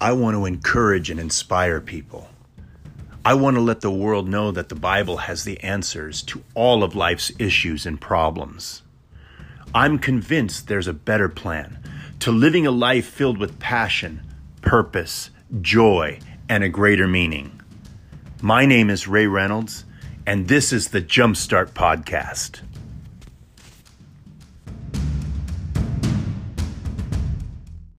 I want to encourage and inspire people. I want to let the world know that the Bible has the answers to all of life's issues and problems. I'm convinced there's a better plan to living a life filled with passion, purpose, joy, and a greater meaning. My name is Ray Reynolds, and this is the Jumpstart Podcast.